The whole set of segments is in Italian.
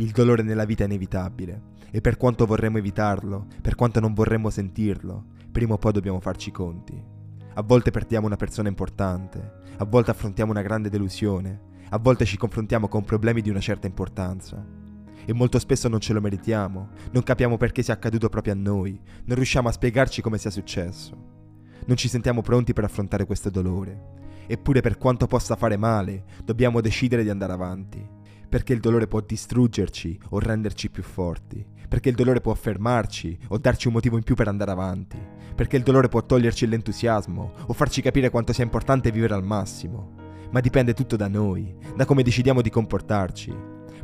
Il dolore nella vita è inevitabile e per quanto vorremmo evitarlo, per quanto non vorremmo sentirlo, prima o poi dobbiamo farci i conti. A volte perdiamo una persona importante, a volte affrontiamo una grande delusione, a volte ci confrontiamo con problemi di una certa importanza. E molto spesso non ce lo meritiamo, non capiamo perché sia accaduto proprio a noi, non riusciamo a spiegarci come sia successo. Non ci sentiamo pronti per affrontare questo dolore. Eppure per quanto possa fare male, dobbiamo decidere di andare avanti perché il dolore può distruggerci o renderci più forti, perché il dolore può fermarci o darci un motivo in più per andare avanti, perché il dolore può toglierci l'entusiasmo o farci capire quanto sia importante vivere al massimo. Ma dipende tutto da noi, da come decidiamo di comportarci.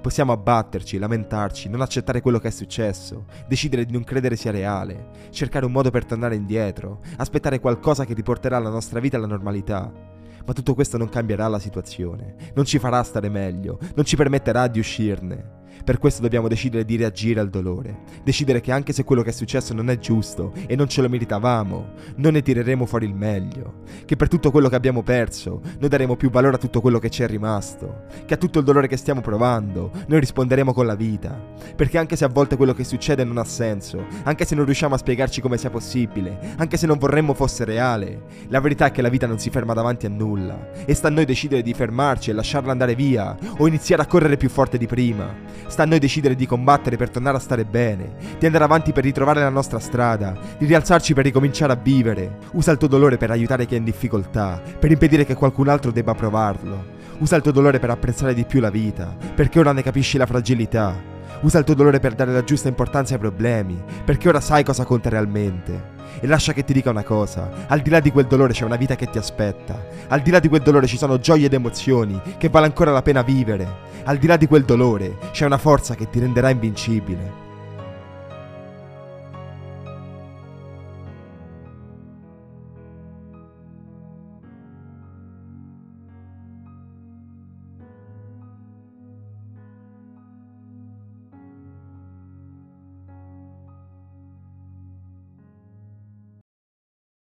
Possiamo abbatterci, lamentarci, non accettare quello che è successo, decidere di non credere sia reale, cercare un modo per tornare indietro, aspettare qualcosa che riporterà la nostra vita alla normalità ma tutto questo non cambierà la situazione, non ci farà stare meglio, non ci permetterà di uscirne. Per questo dobbiamo decidere di reagire al dolore, decidere che anche se quello che è successo non è giusto e non ce lo meritavamo, noi ne tireremo fuori il meglio, che per tutto quello che abbiamo perso noi daremo più valore a tutto quello che ci è rimasto, che a tutto il dolore che stiamo provando noi risponderemo con la vita, perché anche se a volte quello che succede non ha senso, anche se non riusciamo a spiegarci come sia possibile, anche se non vorremmo fosse reale, la verità è che la vita non si ferma davanti a nulla. E sta a noi decidere di fermarci e lasciarla andare via o iniziare a correre più forte di prima. Sta a noi decidere di combattere per tornare a stare bene, di andare avanti per ritrovare la nostra strada, di rialzarci per ricominciare a vivere. Usa il tuo dolore per aiutare chi è in difficoltà, per impedire che qualcun altro debba provarlo. Usa il tuo dolore per apprezzare di più la vita, perché ora ne capisci la fragilità. Usa il tuo dolore per dare la giusta importanza ai problemi, perché ora sai cosa conta realmente. E lascia che ti dica una cosa, al di là di quel dolore c'è una vita che ti aspetta, al di là di quel dolore ci sono gioie ed emozioni che vale ancora la pena vivere, al di là di quel dolore c'è una forza che ti renderà invincibile.